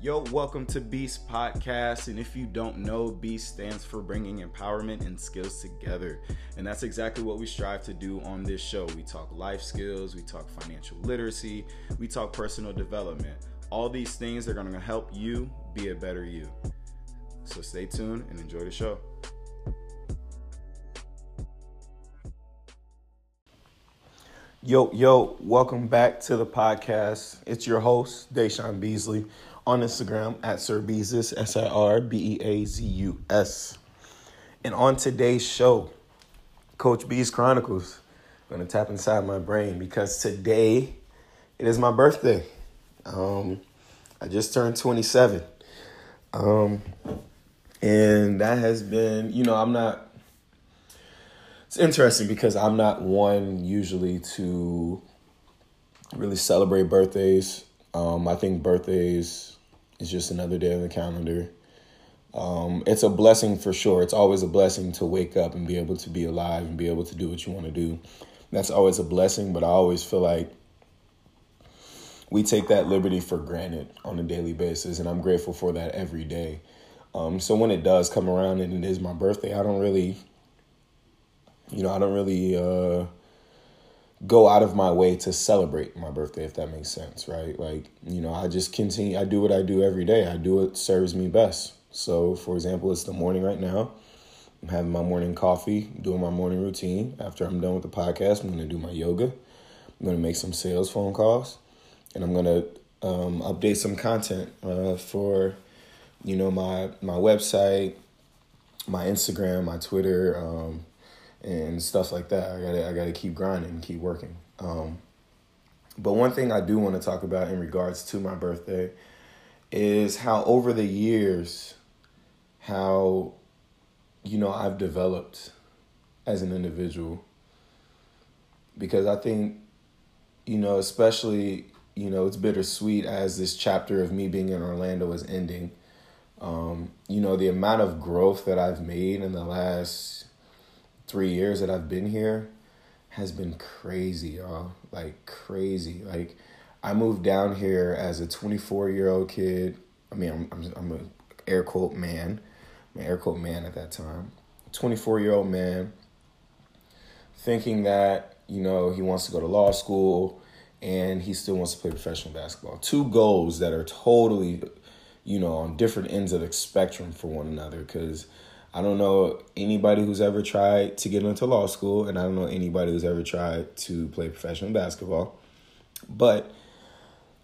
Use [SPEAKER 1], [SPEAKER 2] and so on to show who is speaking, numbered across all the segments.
[SPEAKER 1] Yo, welcome to Beast Podcast. And if you don't know, Beast stands for bringing empowerment and skills together. And that's exactly what we strive to do on this show. We talk life skills, we talk financial literacy, we talk personal development. All these things are going to help you be a better you. So stay tuned and enjoy the show. Yo, yo, welcome back to the podcast. It's your host, Deshaun Beasley on Instagram at Sir Beazus, S I R B E A Z U S. And on today's show, Coach B's Chronicles, I'm gonna tap inside my brain because today it is my birthday. Um, I just turned 27. Um, and that has been, you know, I'm not, it's interesting because I'm not one usually to really celebrate birthdays. Um, I think birthdays it's just another day on the calendar. Um, it's a blessing for sure. It's always a blessing to wake up and be able to be alive and be able to do what you want to do. That's always a blessing, but I always feel like we take that liberty for granted on a daily basis, and I'm grateful for that every day. Um, so when it does come around and it is my birthday, I don't really, you know, I don't really uh, go out of my way to celebrate my birthday if that makes sense right? Like you know i just continue i do what i do every day. I do what serves me best. So for example it's the morning right now. I'm having my morning coffee doing my morning routine. After i'm done with the podcast i'm going to do my yoga. I'm going to make some sales phone calls. And i'm going to um, update some content uh, for you know my my website my instagram my twitter um, and stuff like that. I gotta I gotta keep grinding and keep working. Um, but one thing I do want to talk about in regards to my birthday is how over the years, how you know I've developed as an individual. Because I think, you know, especially you know it's bittersweet as this chapter of me being in Orlando is ending. Um, you know the amount of growth that I've made in the last three years that I've been here has been crazy, y'all. Like crazy. Like I moved down here as a 24 year old kid. I mean, I'm I'm, I'm a air quote man, I'm an air quote man at that time. 24 year old man, thinking that you know he wants to go to law school and he still wants to play professional basketball. Two goals that are totally, you know, on different ends of the spectrum for one another because I don't know anybody who's ever tried to get into law school, and I don't know anybody who's ever tried to play professional basketball. But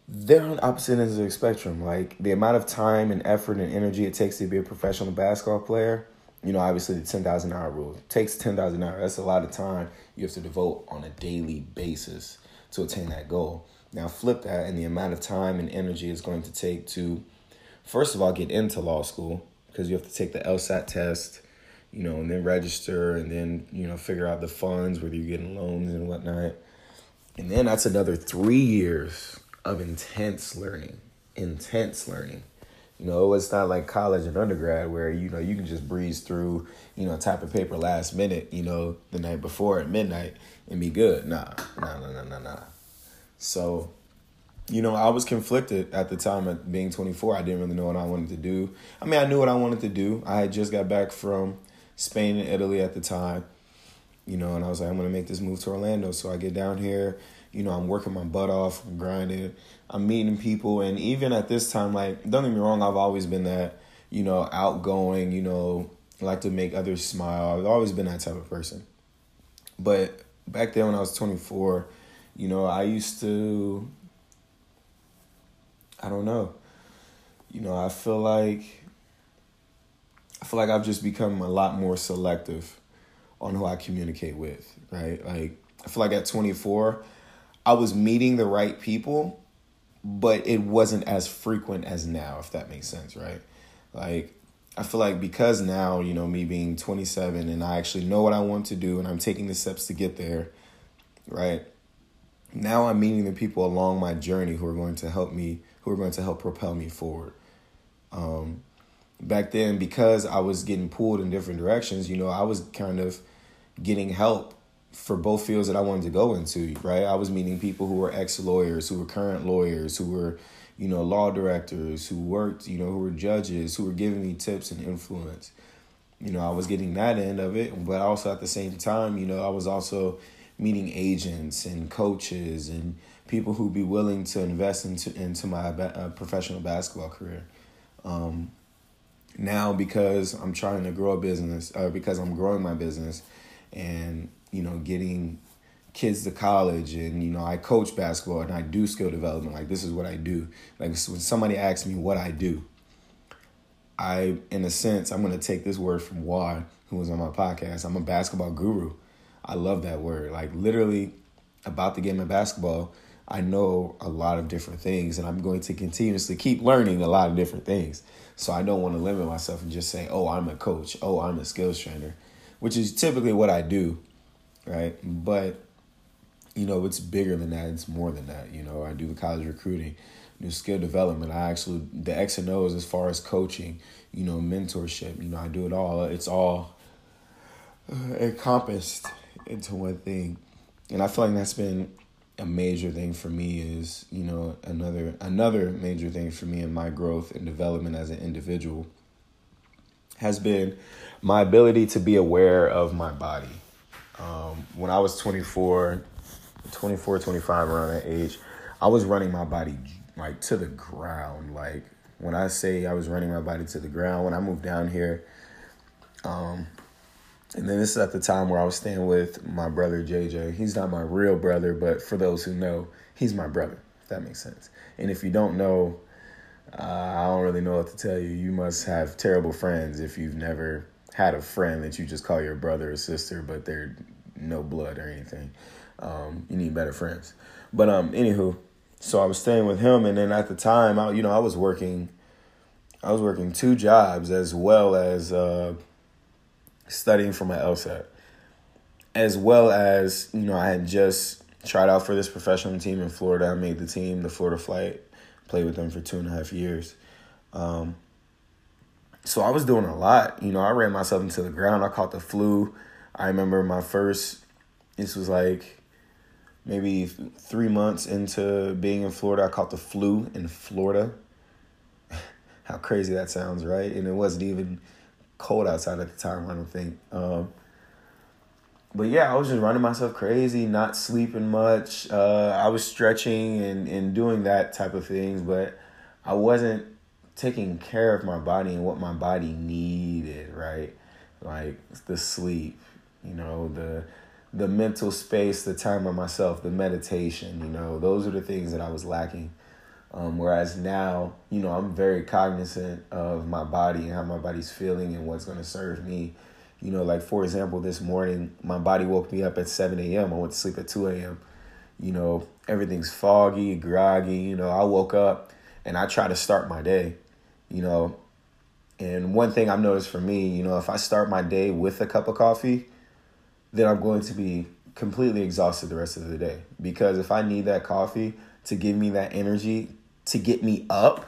[SPEAKER 1] they're on opposite ends of the spectrum. Like the amount of time and effort and energy it takes to be a professional basketball player, you know, obviously the 10,000 hour rule. It takes 10,000 hours. That's a lot of time you have to devote on a daily basis to attain that goal. Now, flip that, and the amount of time and energy it's going to take to, first of all, get into law school because you have to take the LSAT test, you know, and then register and then, you know, figure out the funds, whether you're getting loans and whatnot. And then that's another three years of intense learning, intense learning. You know, it's not like college and undergrad where, you know, you can just breeze through, you know, type of paper last minute, you know, the night before at midnight and be good. Nah, nah, nah, nah, nah, nah. So you know, I was conflicted at the time at being 24. I didn't really know what I wanted to do. I mean, I knew what I wanted to do. I had just got back from Spain and Italy at the time, you know, and I was like, I'm going to make this move to Orlando. So I get down here, you know, I'm working my butt off, I'm grinding, I'm meeting people. And even at this time, like, don't get me wrong, I've always been that, you know, outgoing, you know, like to make others smile. I've always been that type of person. But back then when I was 24, you know, I used to I don't know. You know, I feel like I feel like I've just become a lot more selective on who I communicate with, right? Like I feel like at 24, I was meeting the right people, but it wasn't as frequent as now, if that makes sense, right? Like I feel like because now, you know, me being 27 and I actually know what I want to do and I'm taking the steps to get there, right? Now I'm meeting the people along my journey who are going to help me who are going to help propel me forward. Um, back then, because I was getting pulled in different directions, you know, I was kind of getting help for both fields that I wanted to go into, right? I was meeting people who were ex lawyers, who were current lawyers, who were, you know, law directors who worked, you know, who were judges, who were giving me tips and influence. You know, I was getting that end of it, but also at the same time, you know, I was also meeting agents and coaches and people who'd be willing to invest into into my uh, professional basketball career. Um, now, because I'm trying to grow a business, or uh, because I'm growing my business, and you know, getting kids to college, and you know, I coach basketball and I do skill development. Like this is what I do. Like when somebody asks me what I do, I, in a sense, I'm gonna take this word from Wad, who was on my podcast. I'm a basketball guru. I love that word. Like literally, about the game of basketball I know a lot of different things and I'm going to continuously keep learning a lot of different things. So I don't want to limit myself and just say, oh, I'm a coach, oh, I'm a skills trainer, which is typically what I do, right? But, you know, it's bigger than that, it's more than that. You know, I do the college recruiting, do skill development. I actually, the X and O's as far as coaching, you know, mentorship, you know, I do it all. It's all uh, encompassed into one thing. And I feel like that's been a major thing for me is you know another another major thing for me in my growth and development as an individual has been my ability to be aware of my body um, when i was 24 24 25 around that age i was running my body like to the ground like when i say i was running my body to the ground when i moved down here um, and then this is at the time where I was staying with my brother JJ. He's not my real brother, but for those who know, he's my brother, if that makes sense. And if you don't know, uh, I don't really know what to tell you. You must have terrible friends if you've never had a friend that you just call your brother or sister, but they're no blood or anything. Um, you need better friends. But um, anywho, so I was staying with him, and then at the time, I, you know, I was working, I was working two jobs as well as uh, studying for my LSAT, as well as you know I had just tried out for this professional team in Florida. I made the team, the Florida Flight, played with them for two and a half years. Um, so I was doing a lot. You know, I ran myself into the ground. I caught the flu. I remember my first. This was like maybe three months into being in Florida. I caught the flu in Florida. How crazy that sounds, right? And it wasn't even cold outside at the time. I don't think. Um, but yeah, I was just running myself crazy, not sleeping much. Uh, I was stretching and, and doing that type of things, but I wasn't taking care of my body and what my body needed, right? Like the sleep, you know, the the mental space, the time by myself, the meditation, you know, those are the things that I was lacking. Um, whereas now, you know, I'm very cognizant of my body and how my body's feeling and what's going to serve me. You know, like for example, this morning, my body woke me up at 7 a.m. I went to sleep at 2 a.m. You know, everything's foggy, groggy. You know, I woke up and I try to start my day, you know. And one thing I've noticed for me, you know, if I start my day with a cup of coffee, then I'm going to be completely exhausted the rest of the day. Because if I need that coffee to give me that energy to get me up,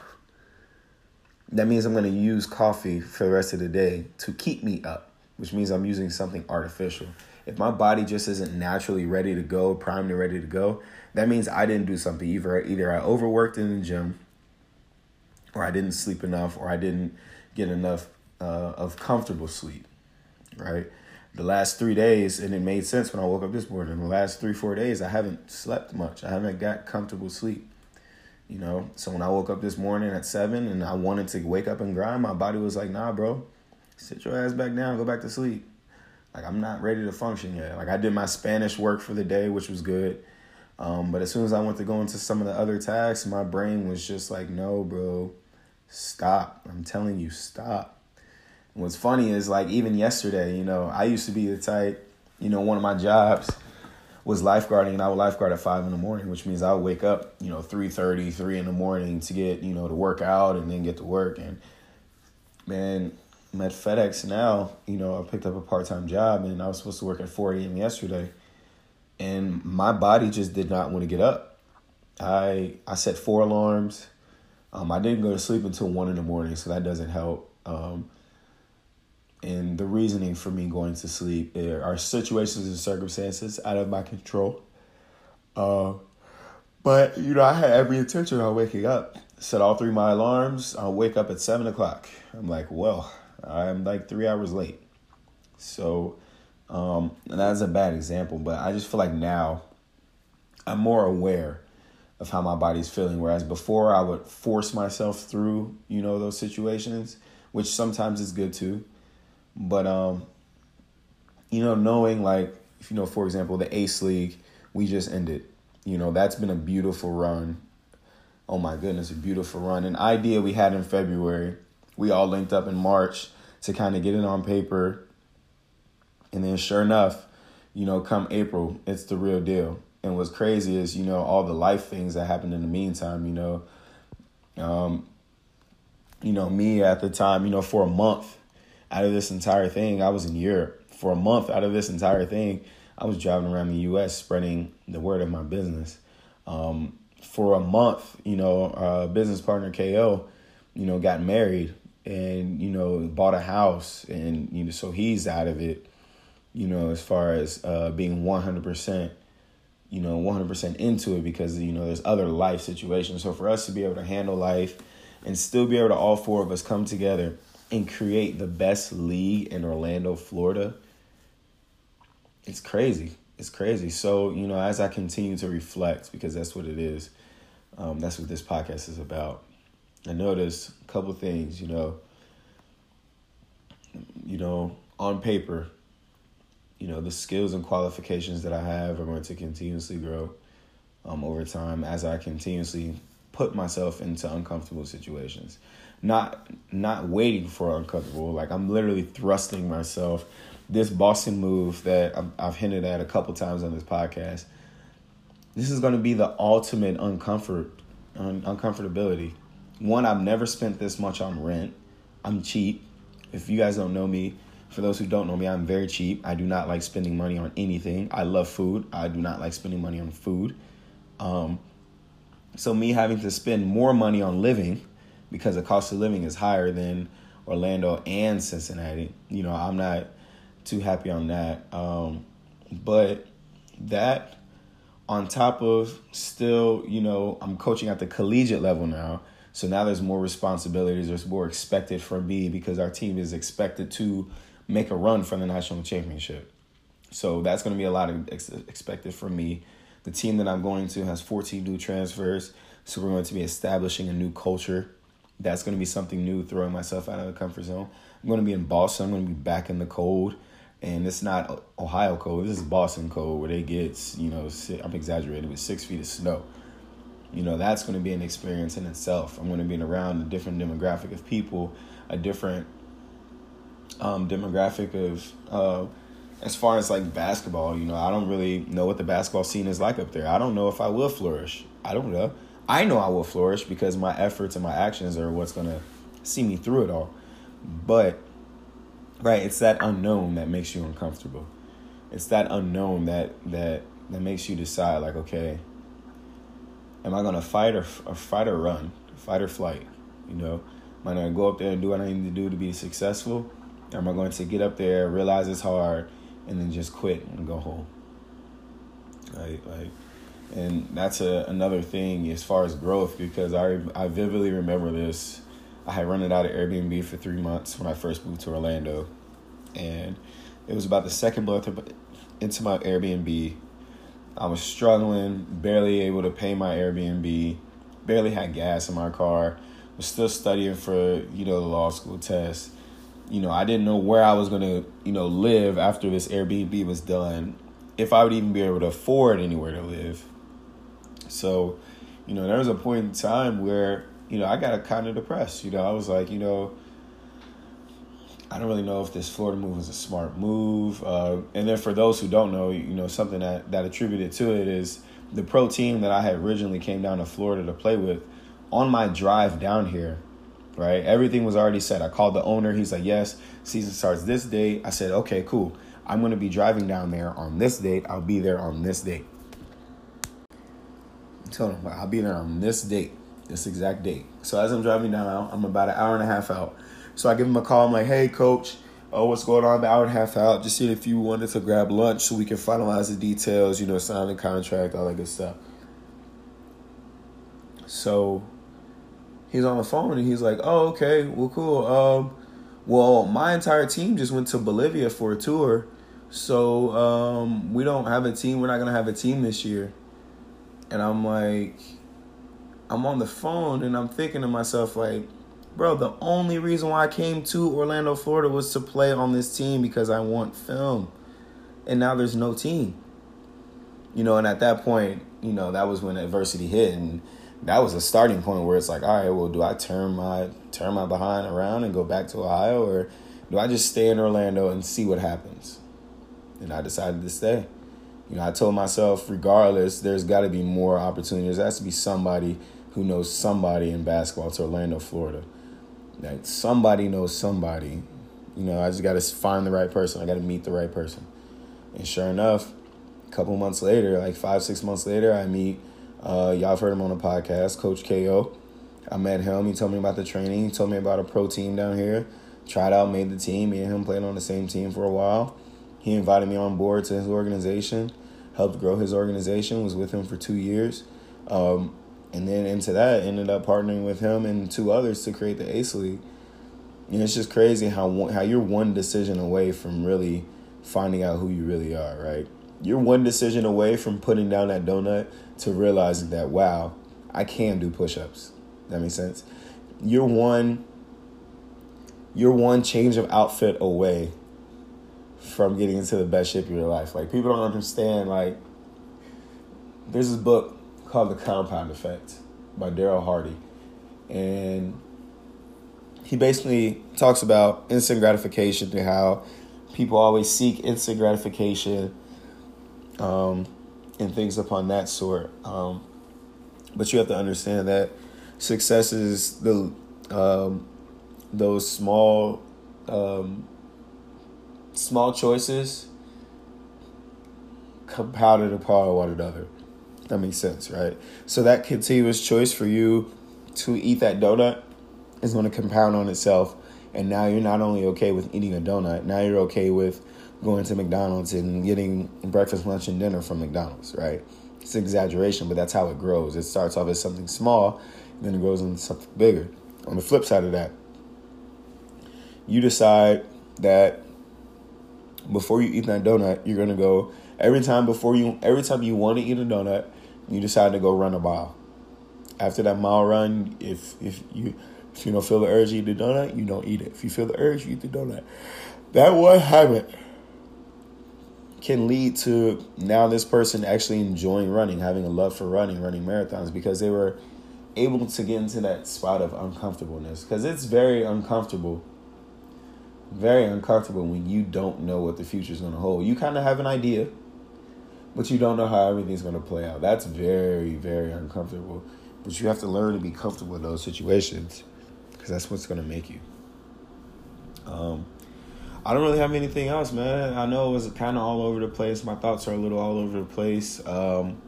[SPEAKER 1] that means I'm going to use coffee for the rest of the day to keep me up, which means I'm using something artificial. If my body just isn't naturally ready to go, primed and ready to go, that means I didn't do something. Either either I overworked in the gym, or I didn't sleep enough, or I didn't get enough uh, of comfortable sleep. Right. The last three days, and it made sense when I woke up this morning. The last three four days, I haven't slept much. I haven't got comfortable sleep. You know, so when I woke up this morning at seven and I wanted to wake up and grind, my body was like, nah, bro, sit your ass back down, go back to sleep. Like, I'm not ready to function yet. Like, I did my Spanish work for the day, which was good. Um, but as soon as I went to go into some of the other tasks, my brain was just like, no, bro, stop. I'm telling you, stop. And what's funny is, like, even yesterday, you know, I used to be the type, you know, one of my jobs was lifeguarding and I would lifeguard at five in the morning, which means I would wake up, you know, 3.30, 3 in the morning to get, you know, to work out and then get to work. And man, I'm at FedEx now, you know, I picked up a part-time job and I was supposed to work at 4 a.m. yesterday. And my body just did not want to get up. I I set four alarms. Um, I didn't go to sleep until one in the morning, so that doesn't help. Um, and the reasoning for me going to sleep. Are situations and circumstances out of my control. Uh, but you know, I had every intention on waking up. set all three of my alarms. I'll wake up at seven o'clock. I'm like, well, I'm like three hours late. So, um, that's a bad example, but I just feel like now I'm more aware of how my body's feeling. Whereas before, I would force myself through, you know, those situations, which sometimes is good too. But um, you know, knowing like, if you know, for example, the Ace League we just ended. You know, that's been a beautiful run. Oh my goodness, a beautiful run. An idea we had in February, we all linked up in March to kind of get it on paper. And then sure enough, you know, come April, it's the real deal. And what's crazy is, you know, all the life things that happened in the meantime, you know. Um, you know, me at the time, you know, for a month out of this entire thing, I was in Europe. For a month out of this entire thing, I was driving around the U.S. spreading the word of my business. Um, for a month, you know, uh, business partner KO, you know, got married and you know bought a house, and you know, so he's out of it. You know, as far as uh, being one hundred percent, you know, one hundred percent into it because you know there's other life situations. So for us to be able to handle life and still be able to all four of us come together and create the best league in Orlando, Florida it's crazy. It's crazy. So, you know, as I continue to reflect, because that's what it is, um, that's what this podcast is about. I noticed a couple things, you know, you know, on paper, you know, the skills and qualifications that I have are going to continuously grow um, over time as I continuously put myself into uncomfortable situations. Not not waiting for uncomfortable, like I'm literally thrusting myself this Boston move that I've hinted at a couple times on this podcast. This is going to be the ultimate uncomfort, un- uncomfortability. One, I've never spent this much on rent. I'm cheap. If you guys don't know me, for those who don't know me, I'm very cheap. I do not like spending money on anything. I love food. I do not like spending money on food. Um, so me having to spend more money on living because the cost of living is higher than Orlando and Cincinnati. You know, I'm not too happy on that. Um, but that on top of still, you know, I'm coaching at the collegiate level now. So now there's more responsibilities, there's more expected from me because our team is expected to make a run for the national championship. So that's going to be a lot of ex- expected from me. The team that I'm going to has 14 new transfers, so we're going to be establishing a new culture. That's going to be something new, throwing myself out of the comfort zone. I'm going to be in Boston. I'm going to be back in the cold and it's not Ohio cold. This is Boston cold, where they get you know I'm exaggerating, but six feet of snow. You know that's going to be an experience in itself. I'm going to be around a different demographic of people, a different um, demographic of uh, as far as like basketball. You know, I don't really know what the basketball scene is like up there. I don't know if I will flourish. I don't know. I know I will flourish because my efforts and my actions are what's going to see me through it all. But right it's that unknown that makes you uncomfortable. It's that unknown that that that makes you decide like okay am i going to fight or, or fight or run fight or flight you know? Am i going to go up there and do what i need to do to be successful or am i going to get up there realize it's hard and then just quit and go home? Right like and that's a, another thing as far as growth because I, I vividly remember this I had rented out an Airbnb for three months when I first moved to Orlando, and it was about the second month into my Airbnb. I was struggling, barely able to pay my Airbnb, barely had gas in my car. Was still studying for you know the law school test. You know, I didn't know where I was gonna you know live after this Airbnb was done, if I would even be able to afford anywhere to live. So, you know, there was a point in time where you know, I got kind of depressed. You know, I was like, you know, I don't really know if this Florida move was a smart move. Uh, and then for those who don't know, you know, something that, that attributed to it is the pro team that I had originally came down to Florida to play with on my drive down here, right? Everything was already set. I called the owner. He's like, yes, season starts this date. I said, okay, cool. I'm going to be driving down there on this date. I'll be there on this date. Told him, I'll be there on this date this exact date. So as I'm driving down, I'm about an hour and a half out. So I give him a call. I'm like, hey, coach, oh, what's going on? The hour and a half out. Just see if you wanted to grab lunch so we can finalize the details, you know, sign the contract, all that good stuff. So he's on the phone and he's like, "Oh, okay, well, cool. Um, well, my entire team just went to Bolivia for a tour, so um, we don't have a team. We're not gonna have a team this year." And I'm like, I'm on the phone and I'm thinking to myself like, bro, the only reason why I came to Orlando, Florida was to play on this team because I want film. And now there's no team. You know, and at that point, you know, that was when adversity hit and that was a starting point where it's like, all right, well, do I turn my turn my behind around and go back to Ohio or do I just stay in Orlando and see what happens? And I decided to stay. You know, I told myself, regardless, there's got to be more opportunities. There has to be somebody who knows somebody in basketball to Orlando, Florida. Like somebody knows somebody. You know, I just got to find the right person. I got to meet the right person. And sure enough, a couple months later, like five, six months later, I meet, uh, y'all have heard him on the podcast, Coach KO. I met him. He told me about the training. He told me about a pro team down here. Tried out, made the team. Me and him played on the same team for a while. He invited me on board to his organization, helped grow his organization, was with him for two years. Um, and then into that, ended up partnering with him and two others to create the Ace League. And it's just crazy how how you're one decision away from really finding out who you really are, right? You're one decision away from putting down that donut to realizing that wow, I can do push-ups. That makes sense. You're one you're one change of outfit away from getting into the best shape of your life. Like people don't understand. Like there's this book called The Compound Effect by Darren Hardy, and he basically talks about instant gratification and how people always seek instant gratification um, and things upon that sort. Um, but you have to understand that success is the um, those small um, small choices compounded upon one another. That makes sense, right? So that continuous choice for you to eat that donut is going to compound on itself. And now you're not only okay with eating a donut, now you're okay with going to McDonald's and getting breakfast, lunch, and dinner from McDonald's, right? It's an exaggeration, but that's how it grows. It starts off as something small, then it grows into something bigger. On the flip side of that, you decide that before you eat that donut, you're gonna go every time before you every time you want to eat a donut, you decide to go run a mile. After that mile run, if if you if you don't feel the urge to eat the donut, you don't eat it. If you feel the urge, you eat the donut. That one habit can lead to now this person actually enjoying running, having a love for running, running marathons because they were able to get into that spot of uncomfortableness because it's very uncomfortable very uncomfortable when you don't know what the future is going to hold. You kind of have an idea, but you don't know how everything's going to play out. That's very, very uncomfortable. But you have to learn to be comfortable in those situations because that's what's going to make you. Um, I don't really have anything else, man. I know it was kind of all over the place. My thoughts are a little all over the place. Um,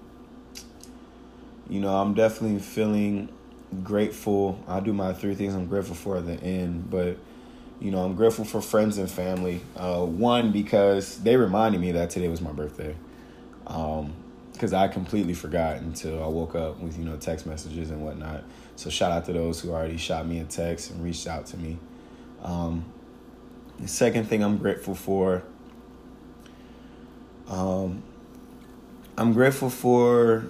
[SPEAKER 1] you know, I'm definitely feeling grateful. I do my three things I'm grateful for at the end, but you know, I'm grateful for friends and family. Uh, one, because they reminded me that today was my birthday. Because um, I completely forgot until I woke up with, you know, text messages and whatnot. So shout out to those who already shot me a text and reached out to me. Um, the second thing I'm grateful for, um, I'm grateful for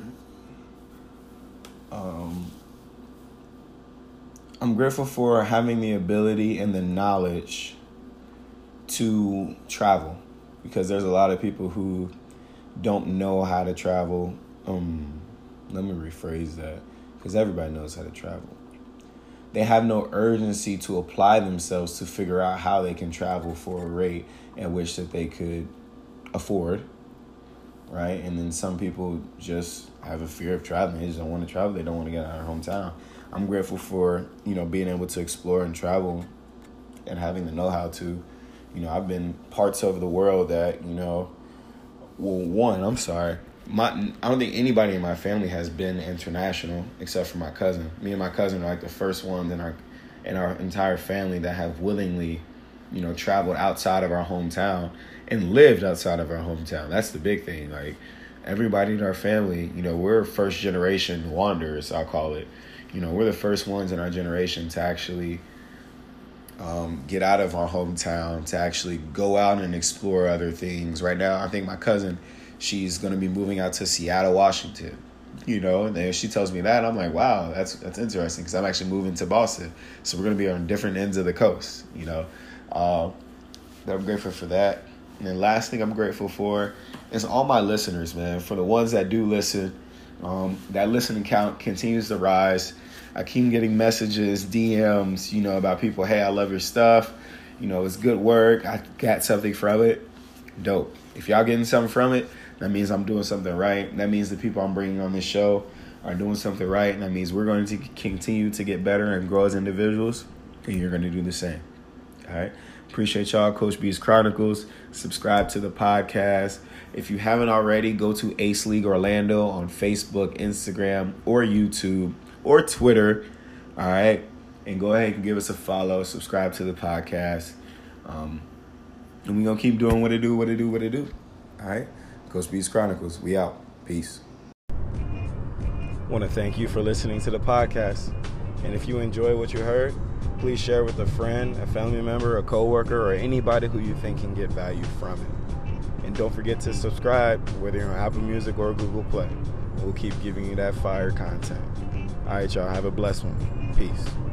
[SPEAKER 1] I'm grateful for having the ability and the knowledge to travel because there's a lot of people who don't know how to travel. Um, let me rephrase that because everybody knows how to travel. They have no urgency to apply themselves to figure out how they can travel for a rate at which that they could afford, right? And then some people just have a fear of traveling. They just don't want to travel. They don't want to get out of their hometown. I'm grateful for you know being able to explore and travel, and having the know how to. You know, I've been parts of the world that you know. Well, one, I'm sorry. My, I don't think anybody in my family has been international except for my cousin. Me and my cousin are like the first ones in our in our entire family that have willingly, you know, traveled outside of our hometown and lived outside of our hometown. That's the big thing. Like everybody in our family, you know, we're first generation wanderers, I'll call it You know, we're the first ones in our generation to actually um, get out of our hometown, to actually go out and explore other things. Right now, I think my cousin, she's going to be moving out to Seattle, Washington. You know, and she tells me that, I'm like, wow, that's that's interesting because I'm actually moving to Boston, so we're going to be on different ends of the coast. You know, uh, I'm grateful for that. And then last thing I'm grateful for is all my listeners, man. For the ones that do listen, um, that listening count continues to rise. I keep getting messages, DMs, you know, about people. Hey, I love your stuff. You know, it's good work. I got something from it. Dope. If y'all getting something from it, that means I'm doing something right. That means the people I'm bringing on this show are doing something right. And that means we're going to continue to get better and grow as individuals. And you're going to do the same. All right. Appreciate y'all, Coach B's Chronicles. Subscribe to the podcast. If you haven't already, go to Ace League Orlando on Facebook, Instagram, or YouTube, or Twitter. All right. And go ahead and give us a follow. Subscribe to the podcast. Um, and we're going to keep doing what it do, what it do, what it do. All right. Coach B's Chronicles. We out. Peace. Want to thank you for listening to the podcast. And if you enjoy what you heard, please share with a friend, a family member, a coworker, or anybody who you think can get value from it. And don't forget to subscribe, whether you're on Apple Music or Google Play. We'll keep giving you that fire content. All right, y'all. Have a blessed one. Peace.